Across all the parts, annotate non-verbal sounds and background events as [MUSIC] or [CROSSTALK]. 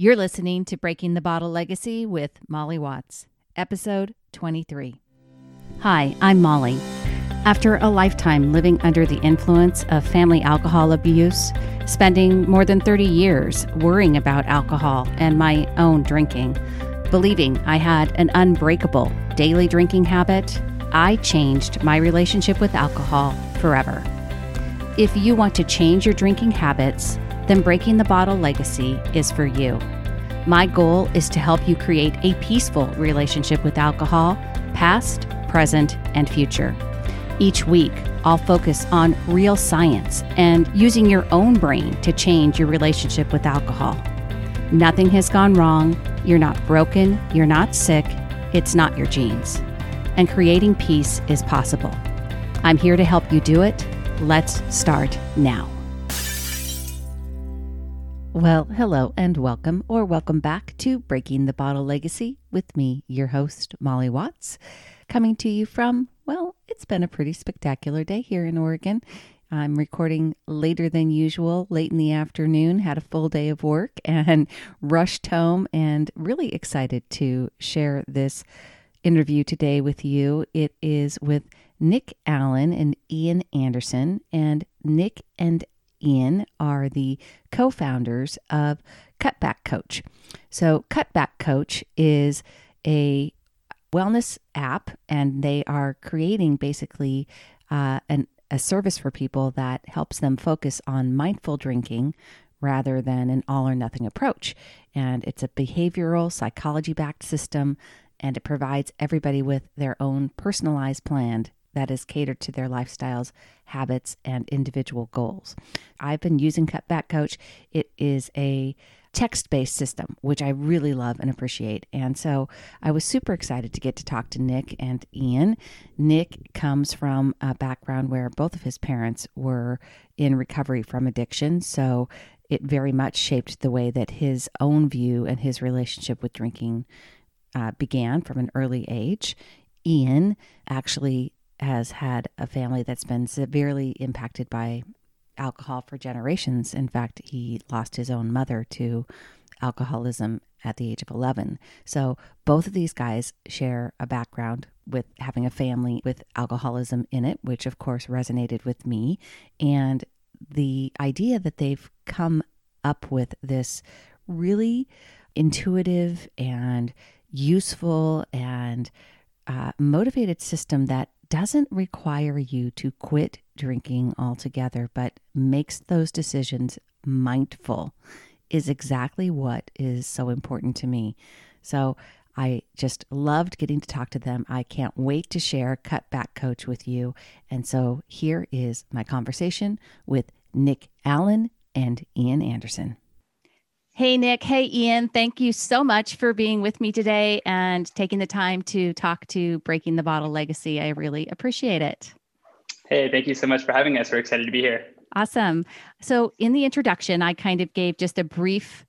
You're listening to Breaking the Bottle Legacy with Molly Watts, episode 23. Hi, I'm Molly. After a lifetime living under the influence of family alcohol abuse, spending more than 30 years worrying about alcohol and my own drinking, believing I had an unbreakable daily drinking habit, I changed my relationship with alcohol forever. If you want to change your drinking habits, then Breaking the Bottle Legacy is for you. My goal is to help you create a peaceful relationship with alcohol, past, present, and future. Each week, I'll focus on real science and using your own brain to change your relationship with alcohol. Nothing has gone wrong. You're not broken. You're not sick. It's not your genes. And creating peace is possible. I'm here to help you do it. Let's start now. Well, hello and welcome, or welcome back to Breaking the Bottle Legacy with me, your host, Molly Watts, coming to you from, well, it's been a pretty spectacular day here in Oregon. I'm recording later than usual, late in the afternoon, had a full day of work [LAUGHS] and rushed home, and really excited to share this interview today with you. It is with Nick Allen and Ian Anderson, and Nick and Ian are the co founders of Cutback Coach. So, Cutback Coach is a wellness app, and they are creating basically uh, an, a service for people that helps them focus on mindful drinking rather than an all or nothing approach. And it's a behavioral psychology backed system, and it provides everybody with their own personalized plan that is catered to their lifestyles, habits, and individual goals. I've been using Cutback Coach. It is a text based system, which I really love and appreciate. And so I was super excited to get to talk to Nick and Ian. Nick comes from a background where both of his parents were in recovery from addiction. So it very much shaped the way that his own view and his relationship with drinking uh, began from an early age. Ian actually has had a family that's been severely impacted by alcohol for generations. In fact, he lost his own mother to alcoholism at the age of 11. So both of these guys share a background with having a family with alcoholism in it, which of course resonated with me. And the idea that they've come up with this really intuitive and useful and uh, motivated system that doesn't require you to quit drinking altogether, but makes those decisions mindful is exactly what is so important to me. So I just loved getting to talk to them. I can't wait to share Cutback Coach with you. And so here is my conversation with Nick Allen and Ian Anderson. Hey, Nick. Hey, Ian. Thank you so much for being with me today and taking the time to talk to Breaking the Bottle Legacy. I really appreciate it. Hey, thank you so much for having us. We're excited to be here. Awesome. So, in the introduction, I kind of gave just a brief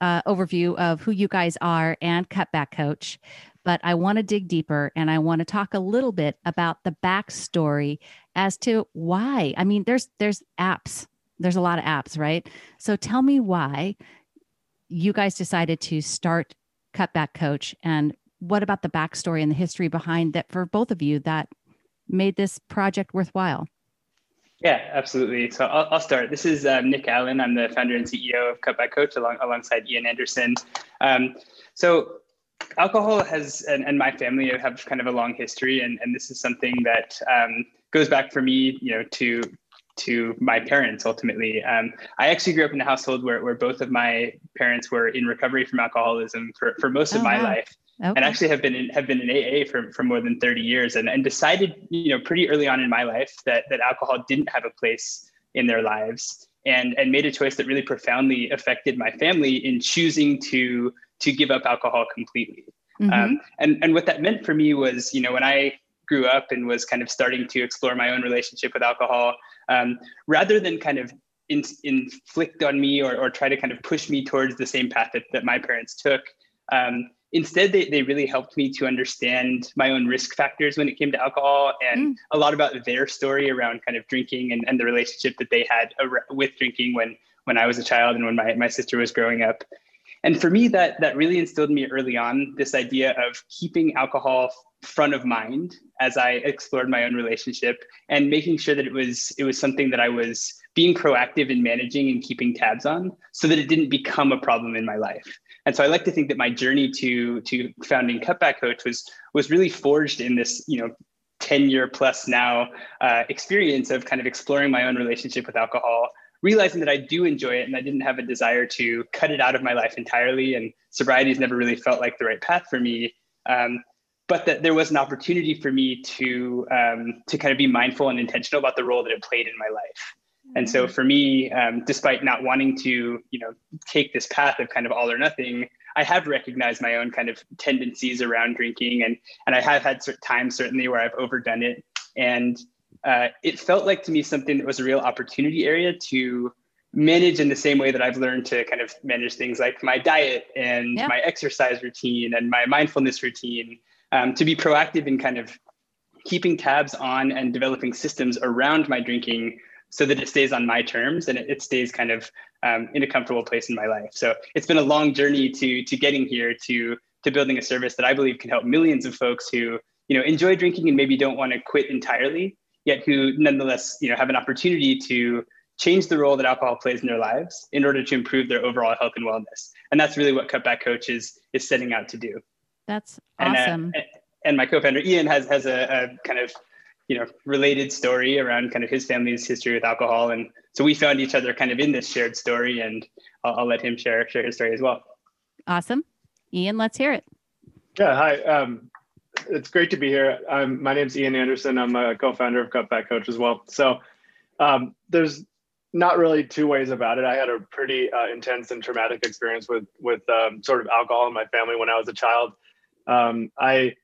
uh, overview of who you guys are and Cutback Coach, but I want to dig deeper and I want to talk a little bit about the backstory as to why. I mean, there's there's apps. There's a lot of apps, right? So tell me why you guys decided to start Cutback Coach, and what about the backstory and the history behind that for both of you that made this project worthwhile? Yeah, absolutely. So I'll, I'll start. This is um, Nick Allen. I'm the founder and CEO of Cutback Coach along, alongside Ian Anderson. Um, so alcohol has, and, and, my family have kind of a long history, and, and this is something that um, goes back for me, you know, to to my parents ultimately. Um, I actually grew up in a household where, where both of my parents were in recovery from alcoholism for, for most of oh, my wow. life. Okay. And actually have been in, have been in AA for, for more than 30 years and, and decided, you know, pretty early on in my life that, that alcohol didn't have a place in their lives and, and made a choice that really profoundly affected my family in choosing to, to give up alcohol completely. Mm-hmm. Um, and, and what that meant for me was, you know, when I grew up and was kind of starting to explore my own relationship with alcohol, um, rather than kind of in, inflict on me or, or try to kind of push me towards the same path that, that my parents took. Um, instead, they, they really helped me to understand my own risk factors when it came to alcohol and mm. a lot about their story around kind of drinking and, and the relationship that they had with drinking when, when I was a child and when my, my sister was growing up. and for me, that that really instilled me early on this idea of keeping alcohol front of mind as I explored my own relationship and making sure that it was it was something that I was being proactive in managing and keeping tabs on so that it didn't become a problem in my life. And so I like to think that my journey to to founding Cutback Coach was was really forged in this, you know, 10 year plus now uh, experience of kind of exploring my own relationship with alcohol realizing that I do enjoy it and I didn't have a desire to cut it out of my life entirely. And sobriety has never really felt like the right path for me. Um, but that there was an opportunity for me to um, to kind of be mindful and intentional about the role that it played in my life. And so mm-hmm. for me, um, despite not wanting to, you know, take this path of kind of all or nothing, I have recognized my own kind of tendencies around drinking, and and I have had certain times certainly where I've overdone it, and uh, it felt like to me something that was a real opportunity area to manage in the same way that I've learned to kind of manage things like my diet and yeah. my exercise routine and my mindfulness routine um, to be proactive in kind of keeping tabs on and developing systems around my drinking so that it stays on my terms and it, stays kind of um, in a comfortable place in my life. So it's been a long journey to to getting here to to building a service that I believe can help millions of folks who you know enjoy drinking and maybe don't want to quit entirely, yet who nonetheless you know have an opportunity to change the role that alcohol plays in their lives in order to improve their overall health and wellness. And that's really what Cutback Coach is is setting out to do. That's awesome. And, uh, and my co-founder Ian has has a, a, kind of you know related story around kind of his family's history with alcohol, and so we found each other kind of in this shared story, and I'll, I'll let him share share his story as well. Awesome, Ian. Let's hear it. Yeah, hi. Um, it's great to be here. Um, my name is Ian Anderson. I'm a co-founder of Cutback Coach as well. So um, there's not really two ways about it. I had a pretty uh, intense and traumatic experience with with um, sort of alcohol in my family when I was a child. Um, I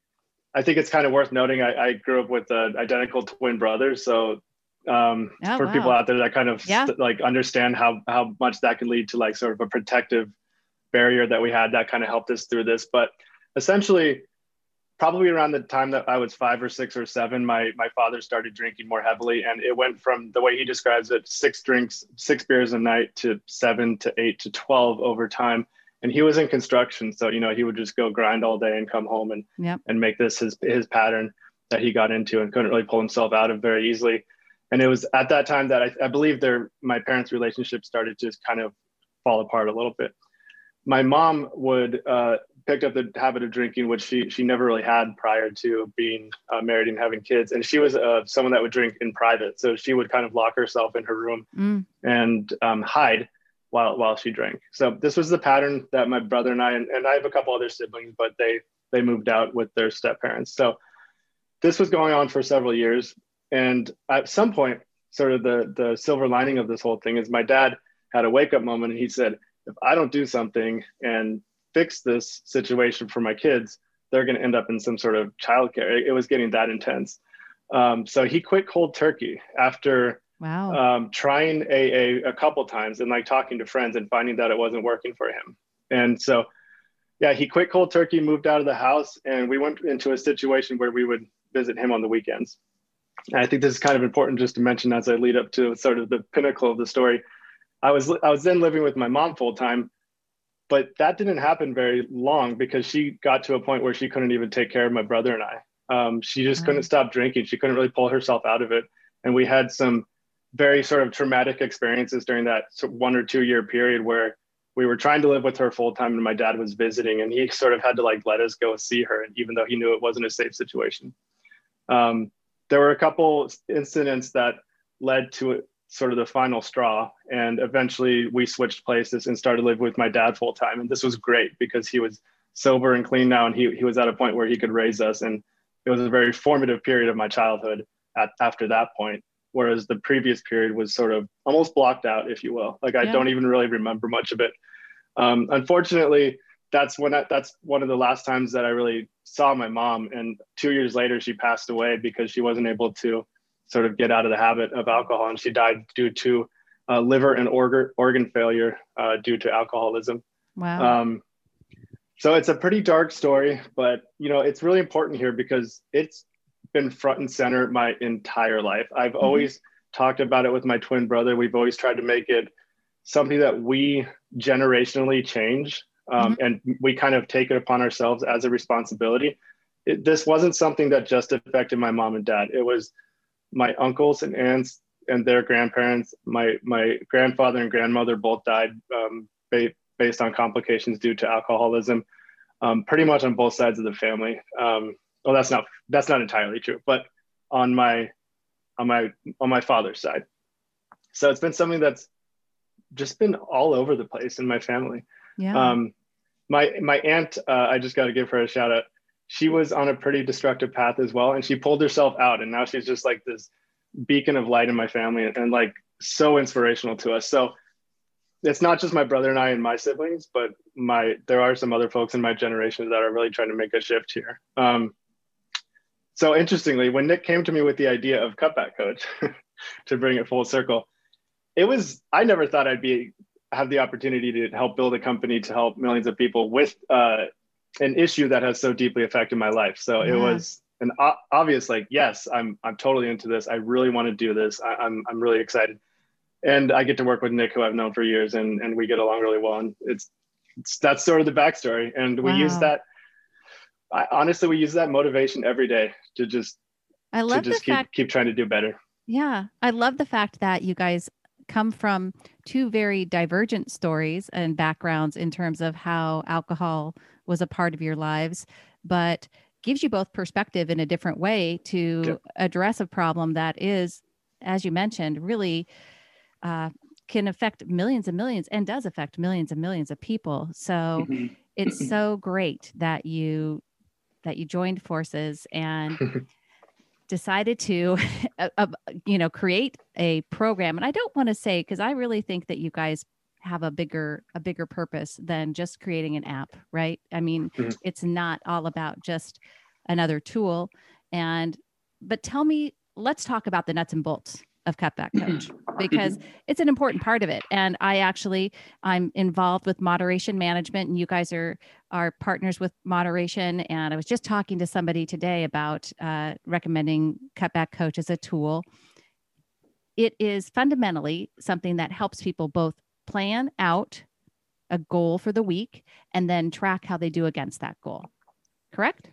I think it's kind of worth noting. I, I grew up with uh, identical twin brothers, so um, oh, for wow. people out there that kind of yeah. st- like understand how how much that can lead to like sort of a protective barrier that we had that kind of helped us through this. But essentially, probably around the time that I was five or six or seven, my my father started drinking more heavily, and it went from the way he describes it, six drinks, six beers a night, to seven to eight to twelve over time and he was in construction so you know he would just go grind all day and come home and yep. and make this his his pattern that he got into and couldn't really pull himself out of very easily. And it was at that time that i, I believe their my parents relationship started to just kind of fall apart a little bit. My mom would uh, picked up the habit of drinking which she she never really had prior to being uh, married and having kids. And she was uh, someone that would drink in private. So she would kind of lock herself in her room mm. and um, hide while while she drank. So this was the pattern that my brother and I and, and I have a couple other siblings, but they they moved out with their step parents. So this was going on for several years. And at some point, sort of the the silver lining of this whole thing is my dad had a wake up moment and he said, if I don't do something and fix this situation for my kids, they're going to end up in some sort of childcare. It, it was getting that intense. Um, so he quit cold turkey after Wow. Um, trying AA a couple times and like talking to friends and finding that it wasn't working for him. And so, yeah, he quit cold turkey, moved out of the house, and we went into a situation where we would visit him on the weekends. And I think this is kind of important just to mention as I lead up to sort of the pinnacle of the story. I was I was then living with my mom full time, but that didn't happen very long because she got to a point where she couldn't even take care of my brother and I. Um, she just couldn't stop drinking. She couldn't really pull herself out of it, and we had some very sort of traumatic experiences during that one or two year period where we were trying to live with her full time and my dad was visiting and he sort of had to like let us go see her even though he knew it wasn't a safe situation. Um, there were a couple incidents that led to sort of the final straw and eventually we switched places and started living with my dad full time and this was great because he was sober and clean now and he, he was at a point where he could raise us and it was a very formative period of my childhood at, after that point whereas the previous period was sort of almost blocked out, if you will. Like I yeah. don't even really remember much of it. Um, unfortunately, that's when I, that's one of the last times that I really saw my mom. And two years later, she passed away because she wasn't able to sort of get out of the habit of alcohol, and she died due to uh, liver and organ organ failure uh, due to alcoholism. Wow. Um, so it's a pretty dark story, but you know it's really important here because it's been front and center my entire life. I've mm-hmm. always talked about it with my twin brother. We've always tried to make it something that we generationally change um, mm-hmm. and we kind of take it upon ourselves as a responsibility. It, this wasn't something that just affected my mom and dad. It was my uncles and aunts and their grandparents. My my grandfather and grandmother both died um, ba- based on complications due to alcoholism. Um, pretty much on both sides of the family. Um, well, that's not that's not entirely true, but on my on my on my father's side. So it's been something that's just been all over the place in my family. Yeah. Um, my my aunt, uh, I just got to give her a shout out. She was on a pretty destructive path as well, and she pulled herself out, and now she's just like this beacon of light in my family, and, and like so inspirational to us. So it's not just my brother and I and my siblings, but my there are some other folks in my generation that are really trying to make a shift here. Um, so interestingly, when Nick came to me with the idea of cutback coach, [LAUGHS] to bring it full circle, it was I never thought I'd be have the opportunity to help build a company to help millions of people with uh, an issue that has so deeply affected my life. So yeah. it was an o- obvious like, yes, I'm I'm totally into this. I really want to do this. I, I'm I'm really excited, and I get to work with Nick, who I've known for years, and and we get along really well. And it's, it's that's sort of the backstory, and we wow. use that. I, honestly, we use that motivation every day to just I love to just keep fact- keep trying to do better. Yeah, I love the fact that you guys come from two very divergent stories and backgrounds in terms of how alcohol was a part of your lives, but gives you both perspective in a different way to yeah. address a problem that is, as you mentioned, really uh, can affect millions and millions and does affect millions and millions of people. So mm-hmm. it's so great that you that you joined forces and [LAUGHS] decided to [LAUGHS] uh, uh, you know create a program. And i don't want to say because i really think that you guys have a bigger a bigger purpose than just creating an app right? I mean mm-hmm. it's not all about just another tool. And but tell me let's talk about the nuts and bolts of cutback coach [CLEARS THROAT] because it's an important part of it. And i actually i'm involved with moderation management and you guys are are partners with moderation. And i was just talking to somebody today about uh, recommending cutback coach as a tool. It is fundamentally something that helps people both plan out a goal for the week and then track how they do against that goal. Correct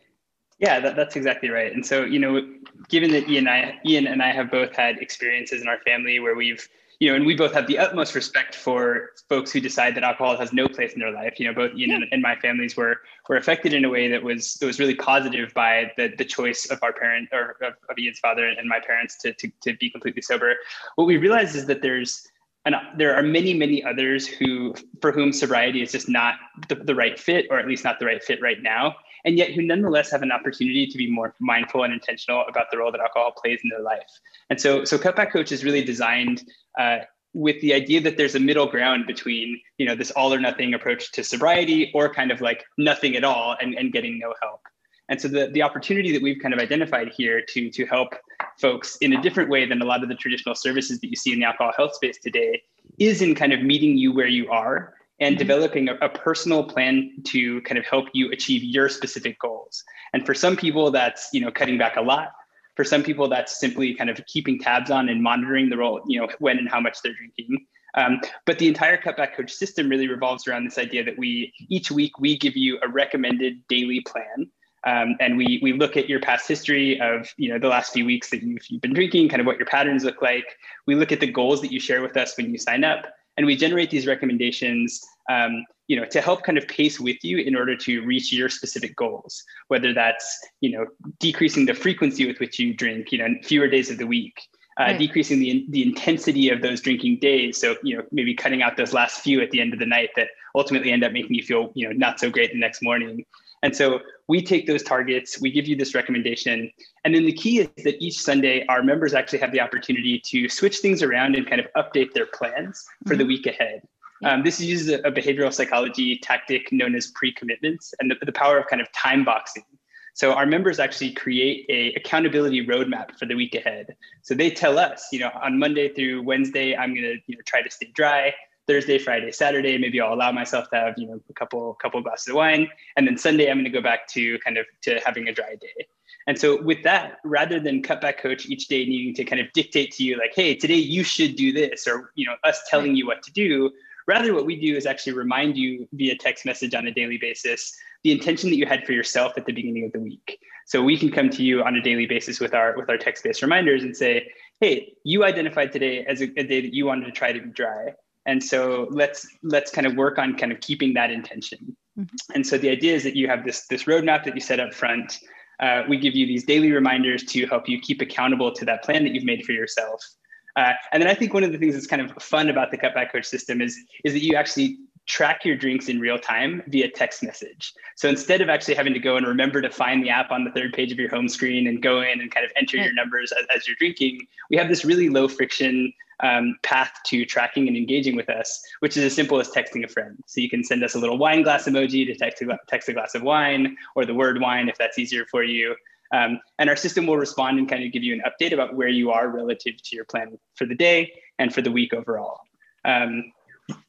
yeah, that, that's exactly right. And so, you know, given that Ian and I, Ian and I have both had experiences in our family where we've, you know, and we both have the utmost respect for folks who decide that alcohol has no place in their life. You know, both Ian yeah. and, and, my families were were affected in a way that was that was really positive by the the choice of our parent or of, of Ian's father and my parents to, to to be completely sober. What we realized is that there's and there are many many others who for whom sobriety is just not the, the right fit or at least not the right fit right now and yet who nonetheless have an opportunity to be more mindful and intentional about the role that alcohol plays in their life. And so, so Cutback Coach is really designed uh, with the idea that there's a middle ground between, you know, this all or nothing approach to sobriety or kind of like nothing at all and, and getting no help. And so the, the opportunity that we've kind of identified here to, to help folks in a different way than a lot of the traditional services that you see in the alcohol health space today is in kind of meeting you where you are and developing a, a, personal plan to kind of help you achieve your specific goals. And for some people, that's you know cutting back a lot. For some people, that's simply kind of keeping tabs on and monitoring the role, you know, when and how much they're drinking. Um, but the entire cutback coach system really revolves around this idea that we each week we give you a recommended daily plan. Um, and we we look at your past history of you know the last few weeks that you've, you've been drinking, kind of what your patterns look like. We look at the goals that you share with us when you sign up, and we generate these recommendations um, you know to help kind of pace with you in order to reach your specific goals whether that's you know decreasing the frequency with which you drink you know fewer days of the week uh, right. decreasing the, the intensity of those drinking days so you know maybe cutting out those last few at the end of the night that ultimately end up making you feel you know not so great the next morning and so we take those targets, we give you this recommendation. And then the key is that each Sunday, our members actually have the opportunity to switch things around and kind of update their plans for mm-hmm. the week ahead. Um, this uses a, a, behavioral psychology tactic known as pre-commitments and the, the power of kind of time boxing. So our members actually create a accountability roadmap for the week ahead. So they tell us, you know, on Monday through Wednesday, I'm going to you know try to stay dry. Thursday, Friday, Saturday, maybe I'll allow myself to have, you know, a couple couple glasses of wine. And then Sunday, I'm going to go back to kind of to having a dry day. And so with that, rather than cutback coach each day needing to kind of dictate to you like, hey, today you should do this, or you know, us telling you what to do, rather what we do is actually remind you via text message on a daily basis the intention that you had for yourself at the beginning of the week. So we can come to you on a daily basis with our with our text-based reminders and say, hey, you identified today as a, a day that you wanted to try to be dry. And so let's let's kind of work on kind of keeping that intention. Mm-hmm. And so the idea is that you have this this roadmap that you set up front. Uh, we give you these daily reminders to help you keep accountable to that plan that you've made for yourself. Uh, and then I think one of the things that's kind of fun about the Cutback Coach system is is that you actually track your drinks in real time via text message. So instead of actually having to go and remember to find the app on the third page of your home screen and go in and kind of enter your numbers as, as you're drinking, we have this really low friction um, path to tracking and engaging with us, which is as simple as texting a friend. So you can send us a little wine glass emoji to text a, text a glass of wine or the word wine if that's easier for you. Um, and our system will respond and kind of give you an update about where you are relative to your plan for the day and for the week overall. Um,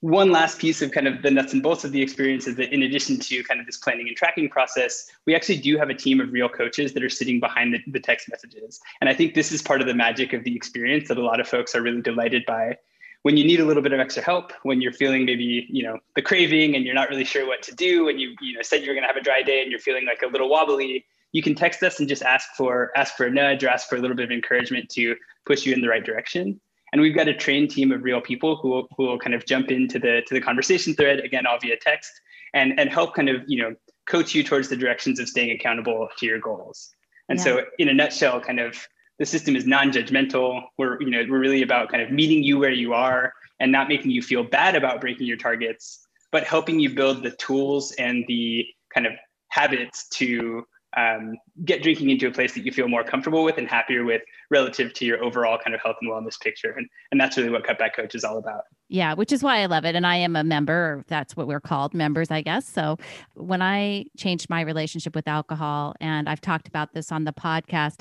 one last piece of kind of the nuts and bolts of the experience is that in addition to kind of this planning and tracking process, we actually do have a team of real coaches that are sitting behind the, the text messages. And I think this is part of the magic of the experience that a lot of folks are really delighted by. When you need a little bit of extra help, when you're feeling maybe, you know, the craving and you're not really sure what to do, and you, you know, said you were gonna have a dry day and you're feeling like a little wobbly, you can text us and just ask for ask for a nudge or ask for a little bit of encouragement to push you in the right direction and we've got a trained team of real people who will, who will kind of jump into the to the conversation thread again all via text and and help kind of you know coach you towards the directions of staying accountable to your goals and yeah. so in a nutshell kind of the system is non-judgmental we're you know we're really about kind of meeting you where you are and not making you feel bad about breaking your targets but helping you build the tools and the kind of habits to um, get drinking into a place that you feel more comfortable with and happier with relative to your overall kind of health and wellness picture. And, and that's really what Cutback Coach is all about. Yeah, which is why I love it. And I am a member, that's what we're called, members, I guess. So when I changed my relationship with alcohol, and I've talked about this on the podcast,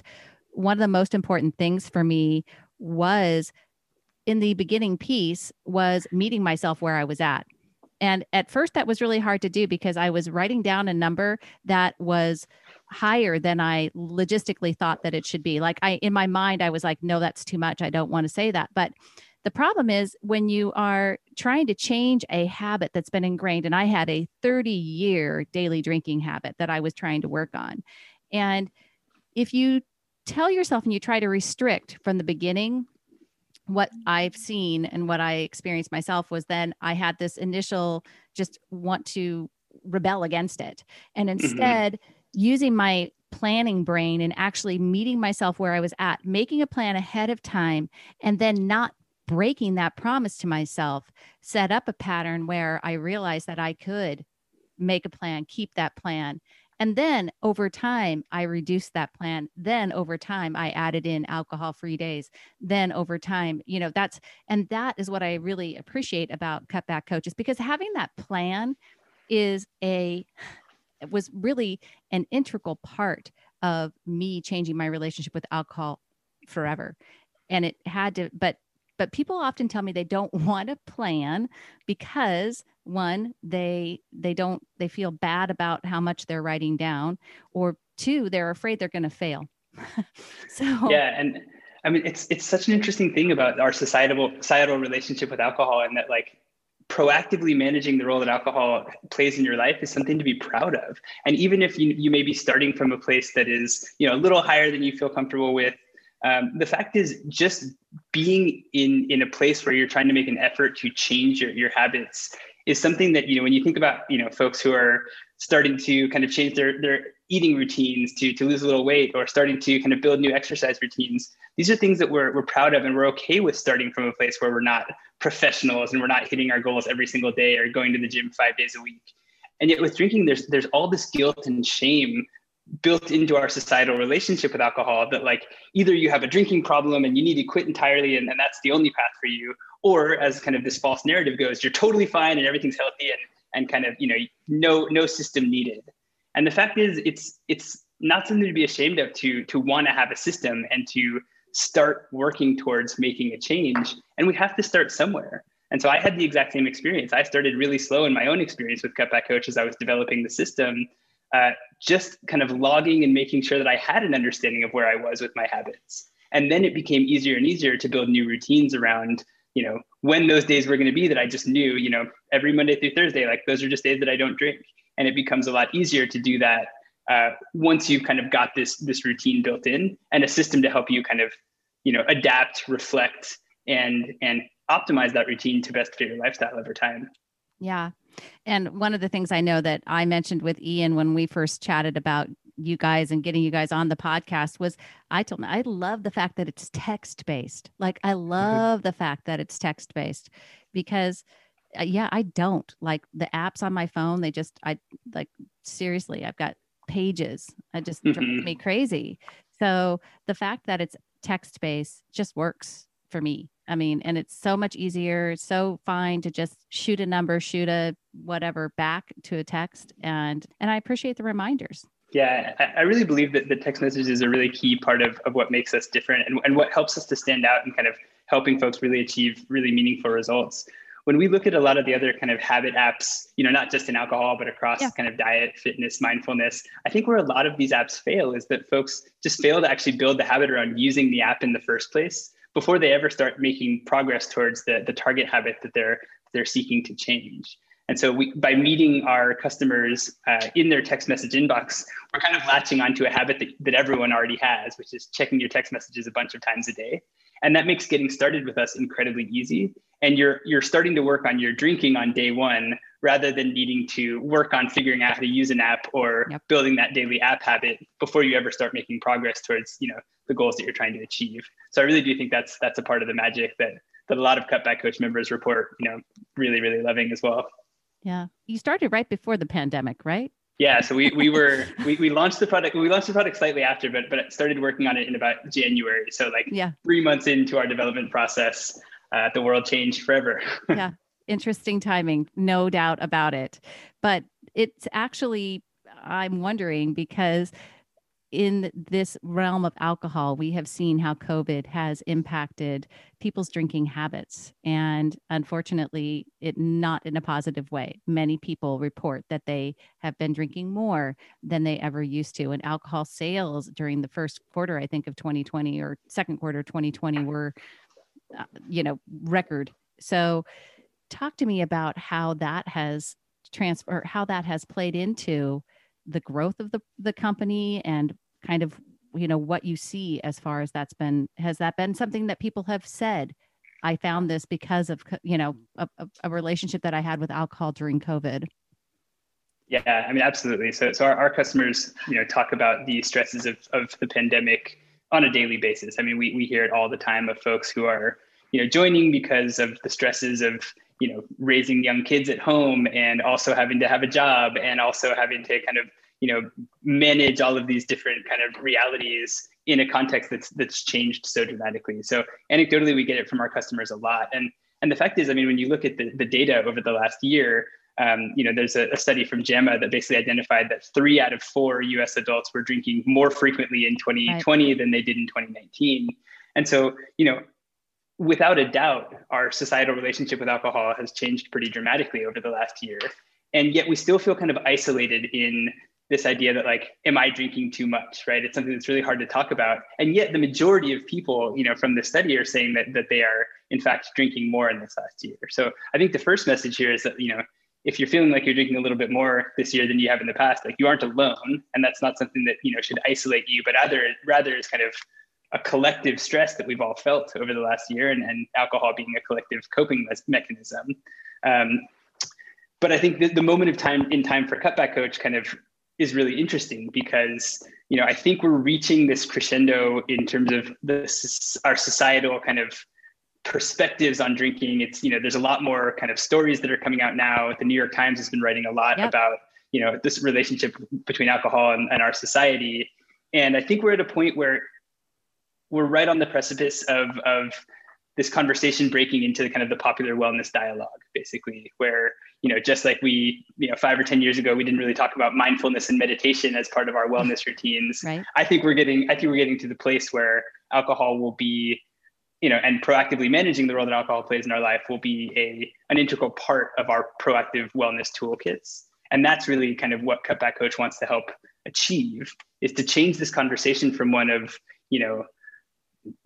one of the most important things for me was in the beginning piece was meeting myself where I was at. And at first, that was really hard to do because I was writing down a number that was higher than I logistically thought that it should be. Like I in my mind I was like no that's too much. I don't want to say that. But the problem is when you are trying to change a habit that's been ingrained and I had a 30 year daily drinking habit that I was trying to work on. And if you tell yourself and you try to restrict from the beginning what I've seen and what I experienced myself was then I had this initial just want to rebel against it. And mm-hmm. instead mm-hmm using my planning brain and actually meeting myself where I was at, making a plan ahead of time, and then not breaking that promise to myself, set up a pattern where I realized that I could make a plan, keep that plan. And then over time, I reduced that plan. Then over time, I added in alcohol free days. Then over time, you know, that's, and that is what I really appreciate about cutback coaches because having that plan is a, was really an integral part of me changing my relationship with alcohol forever. And it had to but but people often tell me they don't [LAUGHS] want a plan because one they they don't they feel bad about how much they're writing down or two they're afraid they're going to fail. [LAUGHS] So yeah and i mean it's it's such an interesting thing about our societal societal relationship with alcohol and that like proactively managing the role that alcohol plays in your life is something to be proud of. And even if you, you may be starting from a place that is, you know, a little higher than you feel comfortable with, um, the fact is just being in, in a place where you're trying to make an effort to change your, your habits is something that, you know, when you think about, you know, folks who are starting to kind of change their, their eating routines to, to lose a little weight or starting to kind of build new exercise routines, these are things that we're, we're proud of and we're okay with starting from a place where we're not professionals and we're not hitting our goals every single day or going to the gym five days a week. And yet with drinking, there's there's all this guilt and shame built into our societal relationship with alcohol that like either you have a drinking problem and you need to quit entirely and, and that's the only path for you, or as kind of this false narrative goes, you're totally fine and everything's healthy and and kind of you know no no system needed. And the fact is it's it's not something to be ashamed of to to want to have a system and to start working towards making a change. And we have to start somewhere. And so I had the exact same experience. I started really slow in my own experience with Cutback Coach as I was developing the system, uh, just kind of logging and making sure that I had an understanding of where I was with my habits. And then it became easier and easier to build new routines around, you know, when those days were going to be that I just knew, you know, every Monday through Thursday, like those are just days that I don't drink. And it becomes a lot easier to do that uh, once you've kind of got this this routine built in and a system to help you kind of, you know, adapt, reflect, and and optimize that routine to best fit your lifestyle over time. Yeah. And one of the things I know that I mentioned with Ian when we first chatted about you guys and getting you guys on the podcast was I told him I love the fact that it's text based. Like I mm-hmm. love the fact that it's text based because yeah, I don't like the apps on my phone. They just I like seriously, I've got pages. I just mm-hmm. drives me crazy. So the fact that it's text based just works for me. I mean, and it's so much easier, so fine to just shoot a number, shoot a whatever back to a text and and I appreciate the reminders. Yeah, I, really believe that the text message is a really key part of, of what makes us different and, and what helps us to stand out and kind of helping folks really achieve really meaningful results. When we look at a lot of the other kind of habit apps, you know, not just in alcohol, but across yeah. kind of diet, fitness, mindfulness, I think where a lot of these apps fail is that folks just fail to actually build the habit around using the app in the first place before they ever start making progress towards the, the target habit that they're they're seeking to change. And so we, by meeting our customers uh, in their text message inbox, we're kind of latching onto a habit that, that everyone already has, which is checking your text messages a bunch of times a day. And that makes getting started with us incredibly easy. And you're, you're starting to work on your drinking on day one rather than needing to work on figuring out how to use an app or yep. building that daily app habit before you ever start making progress towards you know the goals that you're trying to achieve. So I really do think that's that's a part of the magic that that a lot of cutback coach members report, you know, really, really loving as well. Yeah. You started right before the pandemic, right? Yeah. So we, we were, [LAUGHS] we, we launched the product, we launched the product slightly after, but, but started working on it in about January. So like yeah. three months into our development process, uh, the world changed forever. [LAUGHS] yeah. Interesting timing. No doubt about it. But it's actually, I'm wondering because in this realm of alcohol, we have seen how COVID has impacted people's drinking habits. And unfortunately, it not in a positive way. Many people report that they have been drinking more than they ever used to. And alcohol sales during the first quarter, I think, of 2020 or second quarter 2020 were, Uh, you know, record. So, talk to me about how that has transfer, how that has played into the growth of the, the company and kind of you know what you see as far as that's been has that been something that people have said i found this because of you know a, a relationship that i had with alcohol during covid yeah i mean absolutely so so our, our customers you know talk about the stresses of, of the pandemic on a daily basis. I mean we, we hear it all the time of folks who are you know joining because of the stresses of you know raising young kids at home and also having to have a job and also having to kind of you know manage all of these different kind of realities in a context that's that's changed so dramatically. So anecdotally we get it from our customers a lot. And and the fact is i mean when you look at the, the data over the last year um, you know there's a, a, study from JAMA that basically identified that three out of four us adults were drinking more frequently in 2020 right. than they did in 2019 and so you know without a doubt, our societal relationship with alcohol has changed pretty dramatically over the last year. And yet we still feel kind of isolated in this idea that like, am I drinking too much, right? It's something that's really hard to talk about. And yet the majority of people, you know, from the study are saying that, that they are in fact drinking more in this last year. So I think the first message here is that, you know, if you're feeling like you're drinking a little bit more this year than you have in the past, like you aren't alone. And that's not something that, you know, should isolate you, but rather, rather is kind of a collective stress that we've all felt over the last year and, and alcohol being a collective coping mechanism. Um, but I think the, the moment of time in time for cutback coach kind of is really interesting because you know I think we're reaching this crescendo in terms of this our societal kind of perspectives on drinking. It's you know there's a lot more kind of stories that are coming out now. The New York Times has been writing a lot yep. about you know this relationship between alcohol and, and our society, and I think we're at a point where we're right on the precipice of of this conversation breaking into the kind of the popular wellness dialogue basically where you know just like we you know five or ten years ago we didn't really talk about mindfulness and meditation as part of our wellness [LAUGHS] routines right. i think we're getting i think we're getting to the place where alcohol will be you know and proactively managing the role that alcohol plays in our life will be a an integral part of our proactive wellness toolkits. And that's really kind of what cutback coach wants to help achieve is to change this conversation from one of you know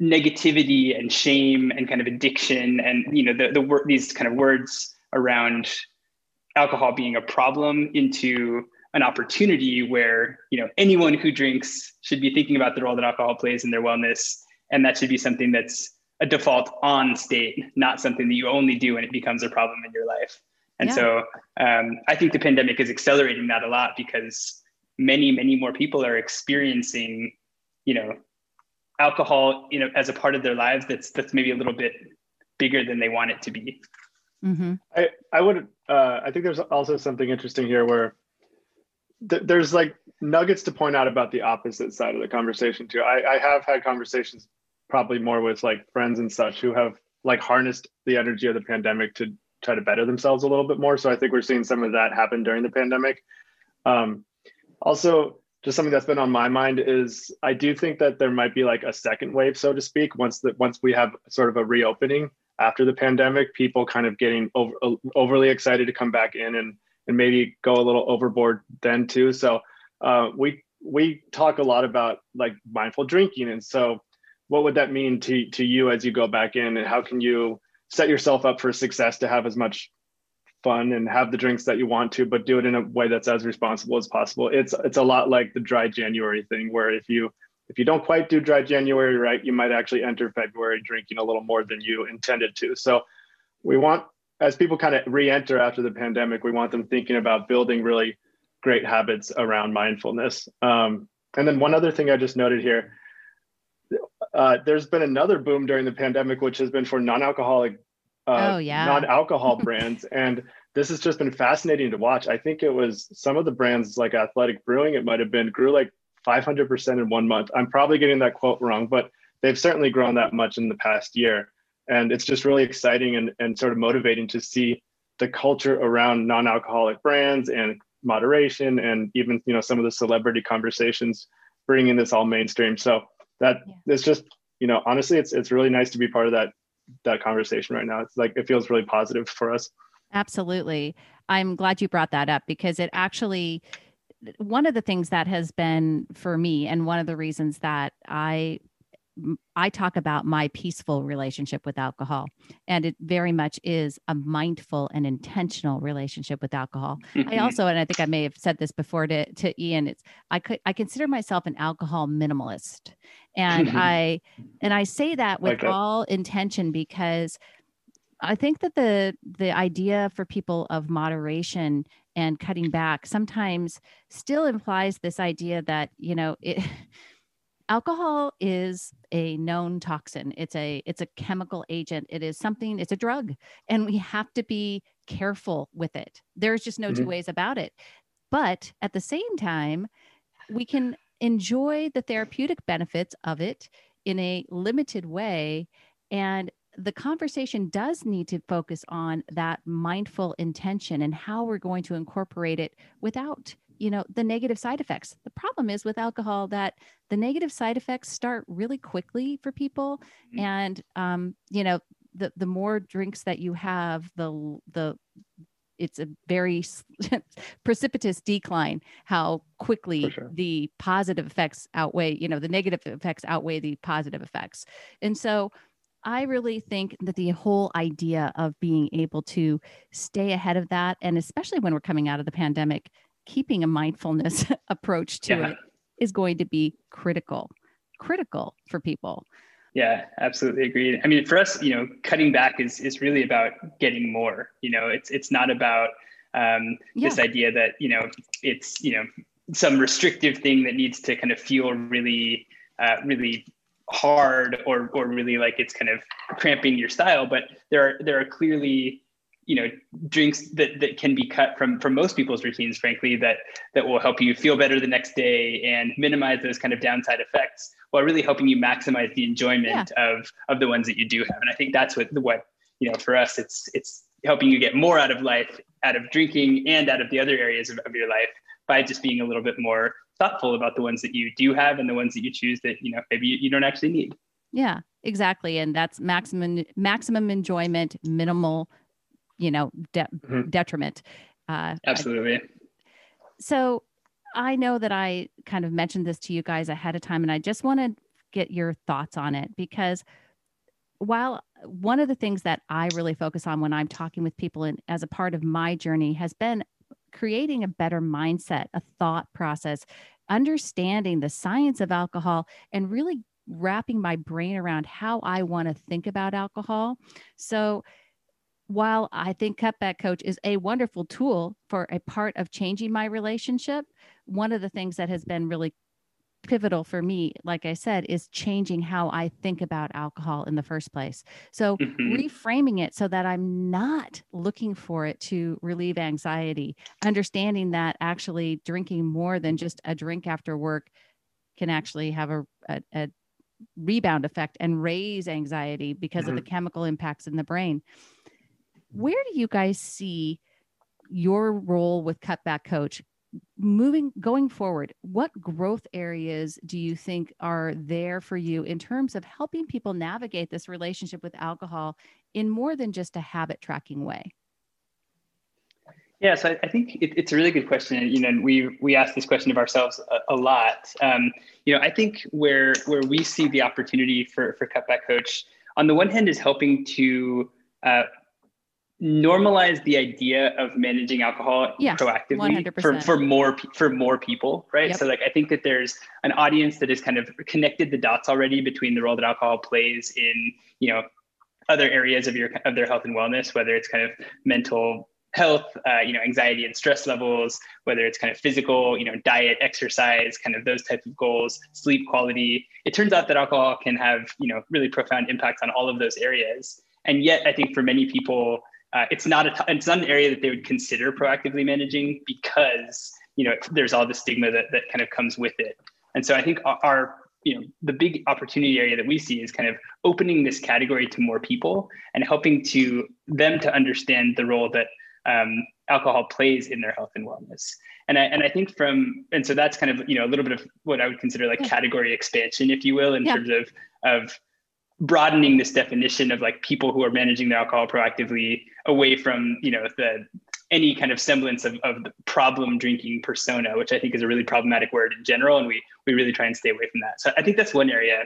negativity and shame and kind of addiction and you know the the these kind of words around alcohol being a problem into an opportunity where you know anyone who drinks should be thinking about the role that alcohol plays in their wellness. And that should be something that's a default on state not something that you only do when it becomes a problem in your life and yeah. so um, i think the pandemic is accelerating that a lot because many many more people are experiencing you know alcohol you know as a part of their lives that's that's maybe a little bit bigger than they want it to be mm-hmm. i i would uh, i think there's also something interesting here where th- there's like nuggets to point out about the opposite side of the conversation too I, I have had conversations probably more with like friends and such who have like harnessed the energy of the pandemic to try to better themselves a little bit more. So i think we're seeing some of that happen during the pandemic. Um, also just something that's been on my mind is I do think that there might be like a second wave, so to speak, once that once we have sort of a reopening after the pandemic, people kind of getting over, overly excited to come back in and and maybe go a little overboard then too. So uh, we we talk a lot about like mindful drinking, and so what would that mean to to you as you go back in, and how can you set yourself up for success to have as much fun and have the drinks that you want to, but do it in a way that's as responsible as possible. It's it's a lot like the dry January thing, where if you if you don't quite do dry January right, you might actually enter February drinking a little more than you intended to. So we want as people kind of re-enter after the pandemic, we want them thinking about building really great habits around mindfulness. Um, and then one other thing I just noted here. Uh, there's been another boom during the pandemic, which has been for non-alcoholic uh, oh, yeah. non-alcohol [LAUGHS] brands. And this has just been fascinating to watch. I think it was some of the brands like athletic brewing it might have been grew like 500% in one month. I'm probably getting that quote wrong but they've certainly grown that much in the past year. And it's just really exciting and, and sort of motivating to see the culture around non-alcoholic brands and moderation and even you know some of the celebrity conversations bringing this all mainstream. So that yeah. it's just you know honestly it's it's really nice to be part of that that conversation right now. It's like it feels really positive for us. Absolutely. I'm glad you brought that up because it actually one of the things that has been for me and one of the reasons that I I talk about my peaceful relationship with alcohol, and it very much is a mindful and intentional relationship with alcohol. Mm-hmm. I also, and I think I may have said this before to, to Ian, it's I could I consider myself an alcohol minimalist, and I and I say that with like all intention because I think that the the idea for people of moderation and cutting back sometimes still implies this idea that you know it [LAUGHS] alcohol is a known toxin. It's a it's a chemical agent. It is something it's a drug and we have to be careful with it. There's just no mm-hmm. two ways about it. But at the same time we can enjoy the therapeutic benefits of it in a limited way and the conversation does need to focus on that mindful intention and how we're going to incorporate it without you know the negative side effects the problem is with alcohol that the negative side effects start really quickly for people mm-hmm. and um, you know the the more drinks that you have the the it's a very [LAUGHS] precipitous decline how quickly sure. the positive effects outweigh you know the negative effects outweigh the positive effects and so I really think that the whole idea of being able to stay ahead of that, and especially when we're coming out of the pandemic, keeping a mindfulness [LAUGHS] approach to yeah. it is going to be critical, critical for people. Yeah, absolutely agreed. I mean, for us, you know, cutting back is is really about getting more. You know, it's it's not about um, yeah. this idea that you know it's you know some restrictive thing that needs to kind of feel really uh, really hard or or really like it's kind of cramping your style. But there are there are clearly you know drinks that, that can be cut from from most people's routines frankly that that will help you feel better the next day and minimize those kind of downside effects while really helping you maximize the enjoyment yeah. of of the ones that you do have. And i think that's what what you know for us it's it's helping you get more out of life out of drinking and out of the other areas of, of your life by just being a little bit more thoughtful about the ones that you do have and the ones that you choose that you know maybe you, you don't actually need. Yeah exactly. And that's maximum maximum enjoyment minimal you know de- mm-hmm. detriment uh, absolutely so i know that i kind of mentioned this to you guys ahead of time and i just want to get your thoughts on it because while one of the things that I really focus on when I'm talking with people and as a part of my journey has been creating a better mindset, a thought process, understanding the science of alcohol and really wrapping my brain around how I want to think about alcohol. So while I think Cutback Coach is a wonderful tool for a part of changing my relationship, one of the things that has been really pivotal for me, like I said, is changing how I think about alcohol in the first place. So mm-hmm. reframing it so that I'm not looking for it to relieve anxiety, understanding that actually drinking more than just a drink after work can actually have a, a, a rebound effect and raise anxiety because mm-hmm. of the mm-hmm. chemical impacts in the brain. Where do you guys see your role with Cutback Coach moving going forward? What growth areas do you think are there for you in terms of helping people navigate this relationship with alcohol in more than just a habit tracking way? Yeah so i, I think it, it's a really good question. You know we we ask this question of ourselves a, a lot. Um, you know i think where where we see the opportunity for for cutback coach on the one hand is helping to uh, normalize the idea of managing alcohol yeah, proactively 100%. for, for more for more people right yep. so like i think that there's an audience that has kind of connected the dots already between the role that alcohol plays in you know other areas of your of their health and wellness whether it's kind of mental health uh, you know anxiety and stress levels whether it's kind of physical you know diet exercise kind of those types of goals sleep quality it turns out that alcohol can have you know really profound impacts on all of those areas and yet i think for many people uh, it's not a it's not an area that they would consider proactively managing because you know there's all the stigma that that kind of comes with it. And so I think our you know the big opportunity area that we see is kind of opening this category to more people and helping to them to understand the role that um, alcohol plays in their health and wellness. And I, and I think from and so that's kind of you know a little bit of what I would consider like category expansion, if you will, in yeah. terms of of broadening this definition of like people who are managing their alcohol proactively away from you know the any kind of semblance of, of the problem drinking persona which i think is a really problematic word in general and we we really try and stay away from that. So i think that's one area.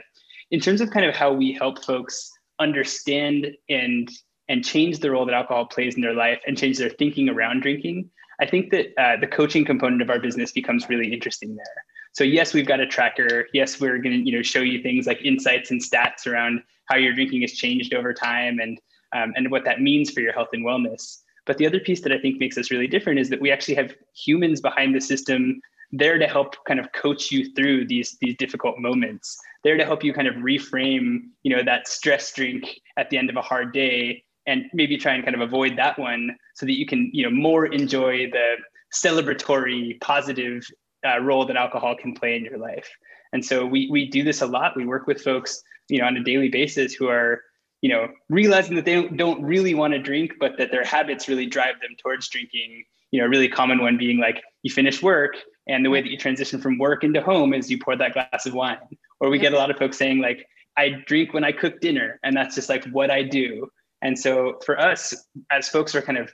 In terms of kind of how we help folks understand and and change the role that alcohol plays in their life and change their thinking around drinking i think that uh, the coaching component of our business becomes really interesting there so yes, we've got a tracker. Yes, we're going to you know show you things like insights and stats around how your drinking has changed over time and um, and what that means for your health and wellness. But the other piece that I think makes us really different is that we actually have humans behind the system there to help kind of coach you through these these difficult moments. There to help you kind of reframe, you know, that stress drink at the end of a hard day and maybe try and kind of avoid that one so that you can, you know, more enjoy the celebratory positive uh, role that alcohol can play in your life. And so we we do this a lot. We work with folks, you know, on a daily basis who are, you know, realizing that they don't really want to drink, but that their habits really drive them towards drinking. You know, a really common one being like you finish work and the way that you transition from work into home is you pour that glass of wine. Or we get a lot of folks saying like, I drink when I cook dinner, and that's just like what I do. And so for us, as folks are kind of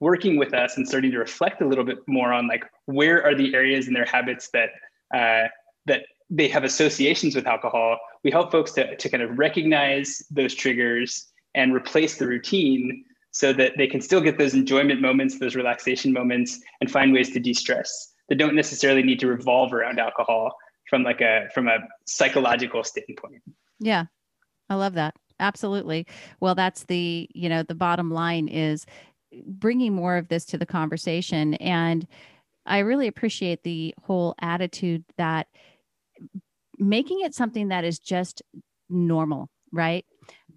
working with us and starting to reflect a little bit more on like where are the areas in their habits that uh, that they have associations with alcohol we help folks to, to kind of recognize those triggers and replace the routine so that they can still get those enjoyment moments those relaxation moments and find ways to de-stress that don't necessarily need to revolve around alcohol from like a from a psychological standpoint. Yeah. I love that. Absolutely. Well that's the you know the bottom line is bringing more of this to the conversation. And I really appreciate the whole attitude that making it something that is just normal, right?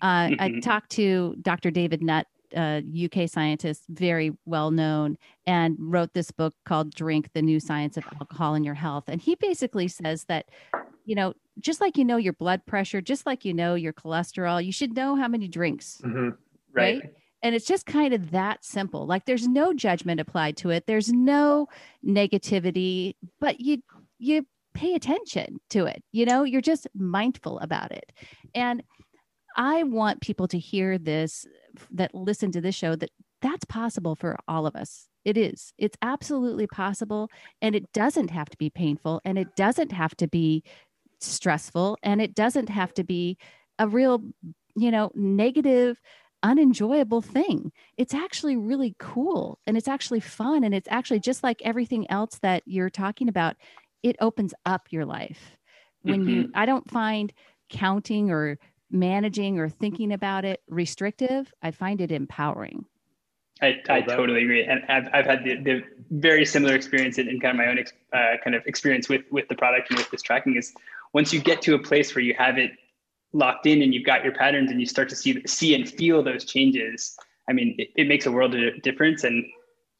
Uh, mm-hmm. I talked to Dr. David Nutt, a UK scientist, very well known, and wrote this book called Drink the New Science of Alcohol in Your Health. And he basically says that, you know, just like you know your blood pressure, just like you know your cholesterol, you should know how many drinks. Mm-hmm. Right. right? And it's just kind of that simple. Like there's no judgment applied to it. There's no negativity, but you you pay attention to it. You know, you're just mindful about it. And I want people to hear this that listen to this show that that's possible for all of us. It is. It's absolutely possible and it doesn't have to be painful and it doesn't have to be stressful and it doesn't have to be a real, you know, negative, unenjoyable thing. It's actually really cool and it's actually fun. And it's actually just like everything else that you're talking about, it opens up your life. When mm-hmm. you, I don't find counting or managing or thinking about it restrictive, I find it empowering. I, I totally agree, and I've, I've had the, the very similar experience in, in kind of my own ex, uh, kind of experience with with the product and with this tracking is once you get to a place where you have it locked in and you've got your patterns and you start to see see and feel those changes. I mean, it, it makes a world of difference, and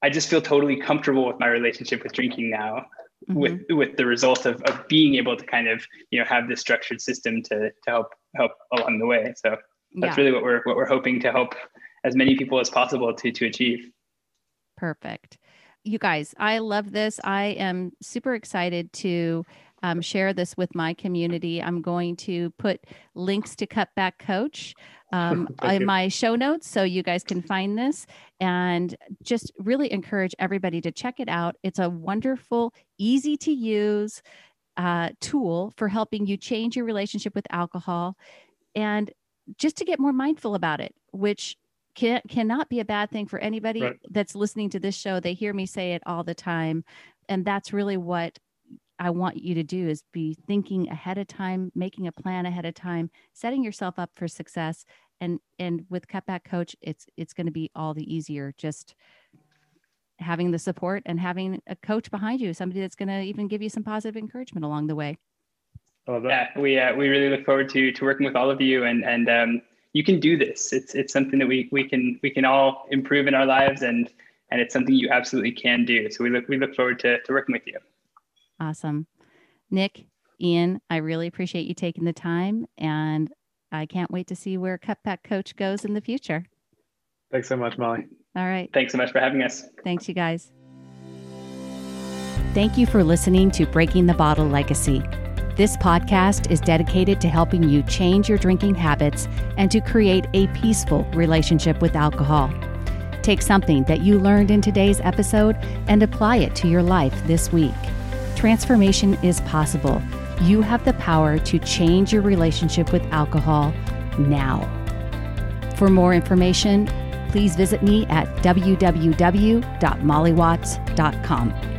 I just feel totally comfortable with my relationship with drinking now, mm-hmm. with with the result of, of being able to kind of you know have this structured system to to help help along the way. So that's yeah. really what we're what we're hoping to help as many people as possible to to achieve. Perfect. You guys, I love this. I am super excited to um, share this with my community. I'm going to put links to Cutback Coach um, [LAUGHS] in my show notes so you guys can find this and just really encourage everybody to check it out. It's a wonderful, easy to use uh, tool for helping you change your relationship with alcohol and just to get more mindful about it, which can, cannot be a bad thing for anybody right. that's listening to this show. They hear me say it all the time. And that's really what I want you to do is be thinking ahead of time, making a plan ahead of time, setting yourself up for success. And and with cutback coach, it's it's going to be all the easier just having the support and having a coach behind you, somebody that's going to even give you some positive encouragement along the way. love Yeah, we uh, we really look forward to to working with all of you, and and um, you can do this. It's it's something that we we can we can all improve in our lives, and and it's something you absolutely can do. So we look we look forward to to working with you. Awesome, Nick, Ian, I really appreciate you taking the time, and I can't wait to see where Cutback Coach goes in the future. Thanks so much, Molly. All right. Thanks so much for having us. Thanks, you guys. Thank you for listening to Breaking the Bottle Legacy. This podcast is dedicated to helping you change your drinking habits and to create a peaceful relationship with alcohol. Take something that you learned in today's episode and apply it to your life this week. Transformation is possible. You have the power to change your relationship with alcohol now. For more information, please visit me at www.mollywatts.com.